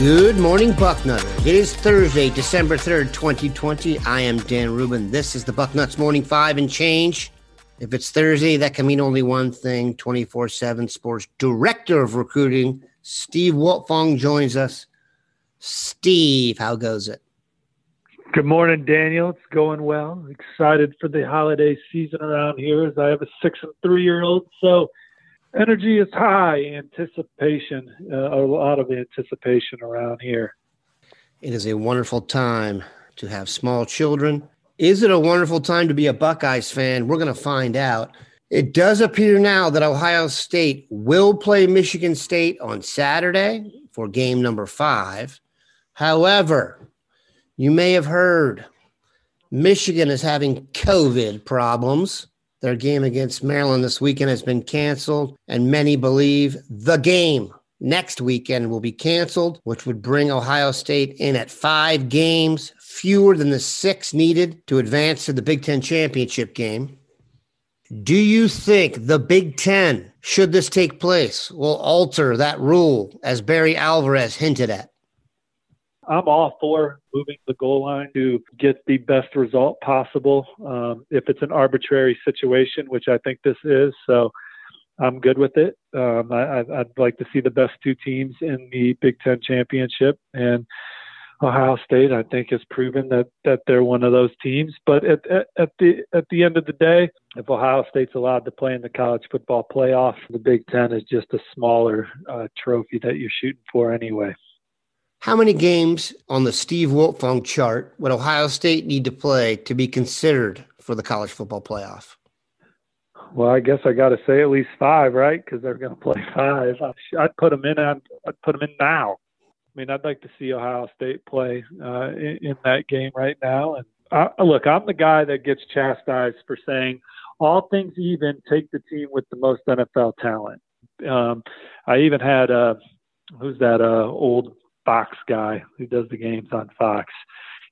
Good morning, Bucknutters. It is Thursday, December 3rd, 2020. I am Dan Rubin. This is the Bucknuts Morning Five and Change. If it's Thursday, that can mean only one thing 24 7 Sports Director of Recruiting, Steve Wiltfong, joins us. Steve, how goes it? Good morning, Daniel. It's going well. Excited for the holiday season around here as I have a six and three year old. So, energy is high, anticipation, uh, a lot of anticipation around here. It is a wonderful time to have small children. Is it a wonderful time to be a Buckeyes fan? We're going to find out. It does appear now that Ohio State will play Michigan State on Saturday for game number five. However, you may have heard Michigan is having COVID problems. Their game against Maryland this weekend has been canceled, and many believe the game next weekend will be canceled, which would bring Ohio State in at five games, fewer than the six needed to advance to the Big Ten championship game. Do you think the Big Ten, should this take place, will alter that rule, as Barry Alvarez hinted at? I'm all for moving the goal line to get the best result possible. Um, if it's an arbitrary situation, which I think this is, so I'm good with it. Um, I, would like to see the best two teams in the Big Ten championship, and Ohio State, I think, has proven that that they're one of those teams. But at, at, at the at the end of the day, if Ohio State's allowed to play in the college football playoff, the Big Ten is just a smaller uh, trophy that you're shooting for anyway. How many games on the Steve Wiltfong chart would Ohio State need to play to be considered for the college football playoff? Well, I guess I got to say at least five, right? Because they're going to play five. I'd put them in. I'd, put them in now. I mean, I'd like to see Ohio State play uh, in, in, that game right now. And I, look, I'm the guy that gets chastised for saying all things even, take the team with the most NFL talent. Um, I even had uh, who's that uh, old Fox guy who does the games on Fox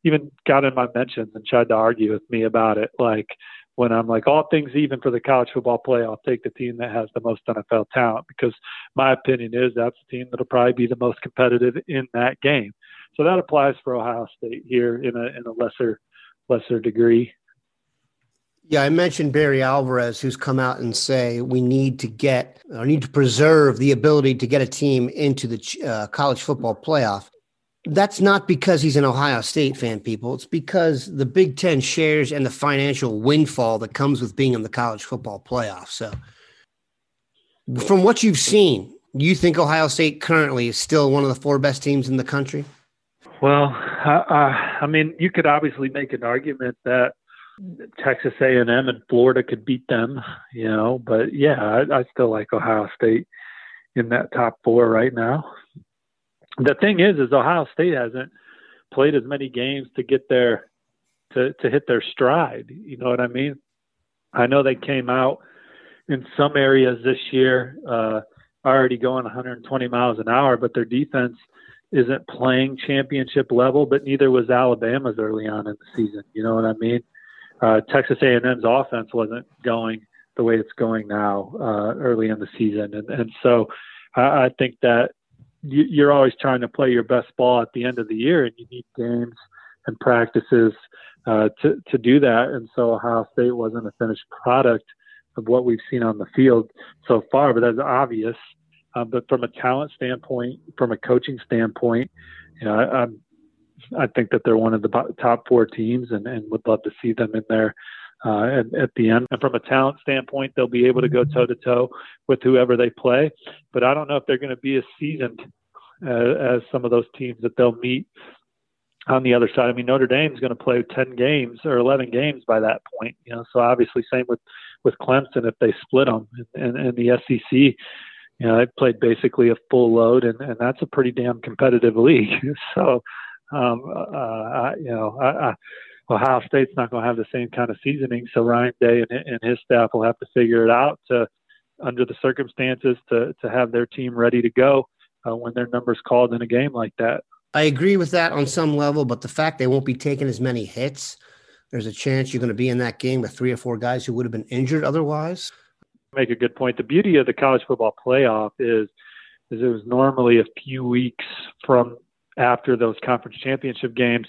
even got in my mentions and tried to argue with me about it. Like when I'm like, all things even for the college football playoff, take the team that has the most NFL talent because my opinion is that's the team that'll probably be the most competitive in that game. So that applies for Ohio State here in a in a lesser lesser degree. Yeah, I mentioned Barry Alvarez, who's come out and say we need to get or need to preserve the ability to get a team into the uh, college football playoff. That's not because he's an Ohio State fan, people. It's because the Big Ten shares and the financial windfall that comes with being in the college football playoff. So, from what you've seen, you think Ohio State currently is still one of the four best teams in the country? Well, I, I mean, you could obviously make an argument that Texas A&M and Florida could beat them, you know. But yeah, I, I still like Ohio State in that top four right now. The thing is, is Ohio State hasn't played as many games to get their to to hit their stride. You know what I mean? I know they came out in some areas this year uh, already going 120 miles an hour, but their defense isn't playing championship level. But neither was Alabama's early on in the season. You know what I mean? Uh, Texas A&M's offense wasn't going the way it's going now uh, early in the season, and and so I, I think that you, you're always trying to play your best ball at the end of the year, and you need games and practices uh, to to do that. And so Ohio State wasn't a finished product of what we've seen on the field so far, but that's obvious. Uh, but from a talent standpoint, from a coaching standpoint, you know, I, I'm I think that they're one of the top four teams, and, and would love to see them in there uh, at, at the end. And from a talent standpoint, they'll be able to go toe to toe with whoever they play. But I don't know if they're going to be as seasoned uh, as some of those teams that they'll meet on the other side. I mean, Notre Dame's going to play 10 games or 11 games by that point. You know, so obviously same with with Clemson if they split them, and, and the SEC. You know, they played basically a full load, and, and that's a pretty damn competitive league. so, um, uh, I, you know, I, I, Ohio State's not going to have the same kind of seasoning. So Ryan Day and, and his staff will have to figure it out to, under the circumstances, to to have their team ready to go uh, when their number's called in a game like that. I agree with that on some level, but the fact they won't be taking as many hits, there's a chance you're going to be in that game with three or four guys who would have been injured otherwise. Make a good point. The beauty of the college football playoff is, is it was normally a few weeks from after those conference championship games,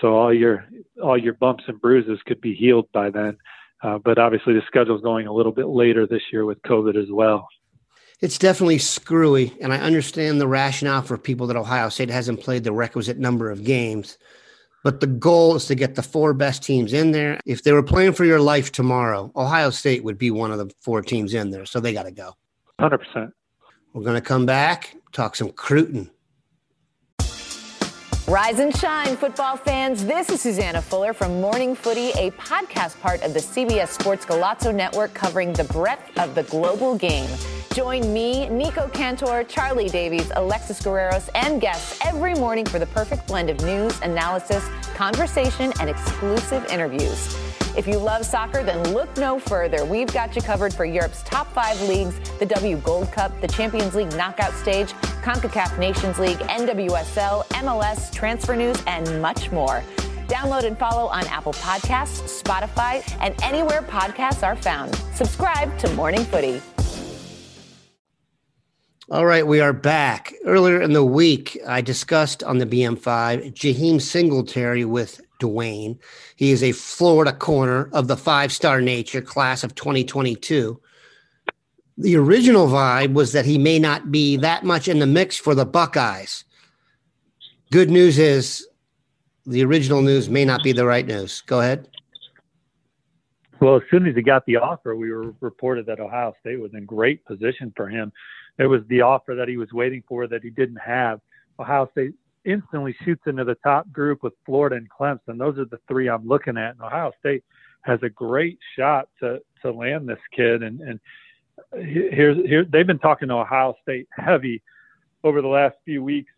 so all your all your bumps and bruises could be healed by then. Uh, but obviously, the schedule is going a little bit later this year with COVID as well it's definitely screwy, and I understand the rationale for people that Ohio State hasn't played the requisite number of games. But the goal is to get the four best teams in there. If they were playing for your life tomorrow, Ohio State would be one of the four teams in there. So they got to go. 100%. We're going to come back, talk some Cruton. Rise and shine, football fans. This is Susanna Fuller from Morning Footy, a podcast part of the CBS Sports Golazo Network covering the breadth of the global game. Join me, Nico Cantor, Charlie Davies, Alexis Guerreros, and guests every morning for the perfect blend of news, analysis, conversation, and exclusive interviews. If you love soccer, then look no further. We've got you covered for Europe's top five leagues the W Gold Cup, the Champions League knockout stage, CONCACAF Nations League, NWSL, MLS, transfer news, and much more. Download and follow on Apple Podcasts, Spotify, and anywhere podcasts are found. Subscribe to Morning Footy. All right, we are back. Earlier in the week, I discussed on the BM5 Jaheim Singletary with Dwayne. He is a Florida corner of the five star nature class of 2022. The original vibe was that he may not be that much in the mix for the Buckeyes. Good news is the original news may not be the right news. Go ahead. Well, as soon as he got the offer, we were reported that Ohio State was in great position for him it was the offer that he was waiting for that he didn't have. Ohio State instantly shoots into the top group with Florida and Clemson. Those are the three I'm looking at. And Ohio State has a great shot to to land this kid. And and here's here they've been talking to Ohio State heavy over the last few weeks.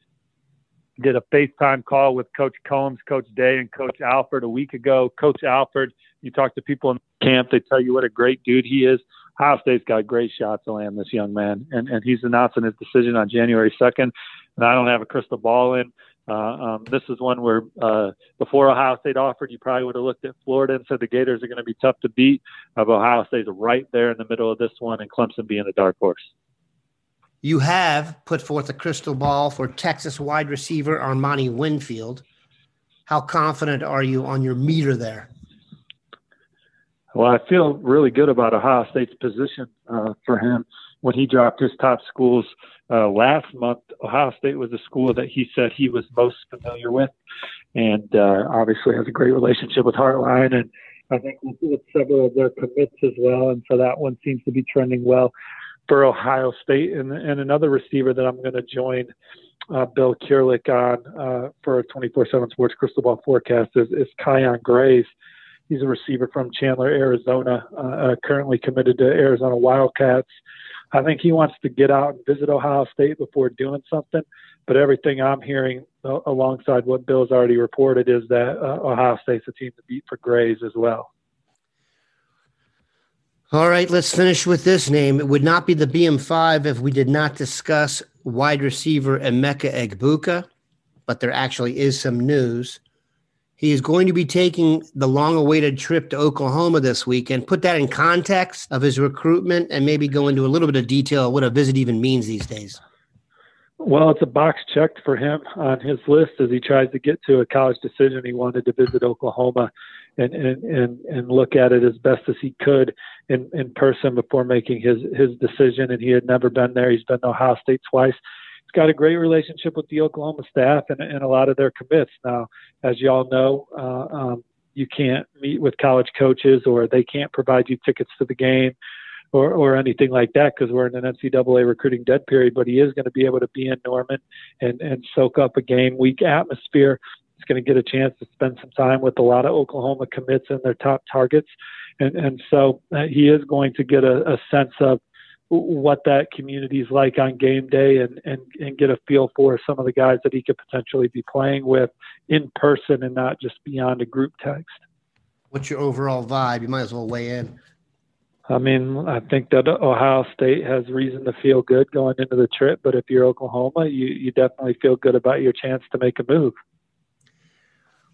Did a FaceTime call with Coach Coombs, Coach Day, and Coach Alford a week ago. Coach Alford, you talk to people in camp, they tell you what a great dude he is. Ohio State's got great shots to land this young man, and and he's announcing his decision on January second. And I don't have a crystal ball in. Uh, um, this is one where uh, before Ohio State offered, you probably would have looked at Florida and said the Gators are going to be tough to beat. Uh, but Ohio State's right there in the middle of this one, and Clemson being a dark horse. You have put forth a crystal ball for Texas wide receiver Armani Winfield. How confident are you on your meter there? Well, I feel really good about Ohio State's position uh, for him. When he dropped his top schools uh, last month, Ohio State was a school that he said he was most familiar with, and uh, obviously has a great relationship with Hartline, and I think with several of their commits as well. And so that one seems to be trending well for Ohio State. And, and another receiver that I'm going to join uh, Bill Kurelic on uh, for a 24/7 Sports Crystal Ball forecast is, is Kyion Grayes. He's a receiver from Chandler, Arizona, uh, uh, currently committed to Arizona Wildcats. I think he wants to get out and visit Ohio State before doing something. But everything I'm hearing uh, alongside what Bill's already reported is that uh, Ohio State's a team to beat for Grayes as well. All right, let's finish with this name. It would not be the BM5 if we did not discuss wide receiver Emeka Egbuka, but there actually is some news. He is going to be taking the long awaited trip to Oklahoma this weekend. Put that in context of his recruitment and maybe go into a little bit of detail what a visit even means these days. Well, it's a box checked for him on his list as he tries to get to a college decision. He wanted to visit Oklahoma and, and, and, and look at it as best as he could in, in person before making his, his decision. And he had never been there. He's been to Ohio State twice got a great relationship with the Oklahoma staff and, and a lot of their commits. Now, as y'all know, uh, um, you can't meet with college coaches or they can't provide you tickets to the game or, or anything like that because we're in an NCAA recruiting dead period. But he is going to be able to be in Norman and, and soak up a game week atmosphere. He's going to get a chance to spend some time with a lot of Oklahoma commits and their top targets. And, and so uh, he is going to get a, a sense of what that community is like on game day and, and, and get a feel for some of the guys that he could potentially be playing with in person and not just beyond a group text. What's your overall vibe? You might as well weigh in. I mean, I think that Ohio State has reason to feel good going into the trip, but if you're Oklahoma, you, you definitely feel good about your chance to make a move.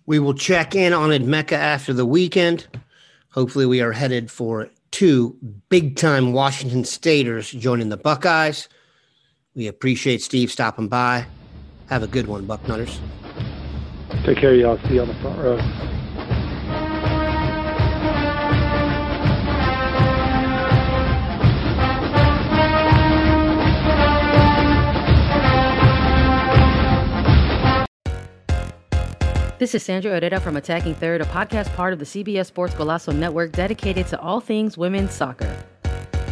We will check in on Emeka after the weekend. Hopefully, we are headed for two big time Washington Staters joining the Buckeyes. We appreciate Steve stopping by. Have a good one, Bucknutters. Take care, y'all. See you on the front row. This is Sandra Herrera from Attacking Third, a podcast part of the CBS Sports Golazo Network dedicated to all things women's soccer.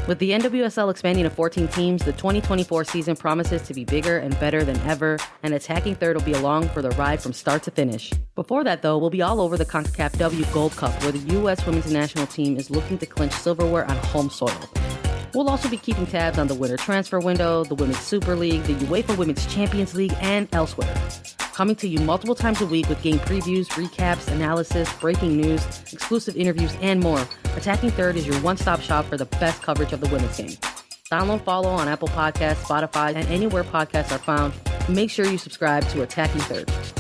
With the NWSL expanding to 14 teams, the 2024 season promises to be bigger and better than ever, and Attacking Third will be along for the ride from start to finish. Before that, though, we'll be all over the CONCACAF W Gold Cup, where the U.S. women's national team is looking to clinch silverware on home soil. We'll also be keeping tabs on the winter transfer window, the Women's Super League, the UEFA Women's Champions League, and elsewhere. Coming to you multiple times a week with game previews, recaps, analysis, breaking news, exclusive interviews, and more. Attacking Third is your one stop shop for the best coverage of the women's game. Download, follow on Apple Podcasts, Spotify, and anywhere podcasts are found. Make sure you subscribe to Attacking Third.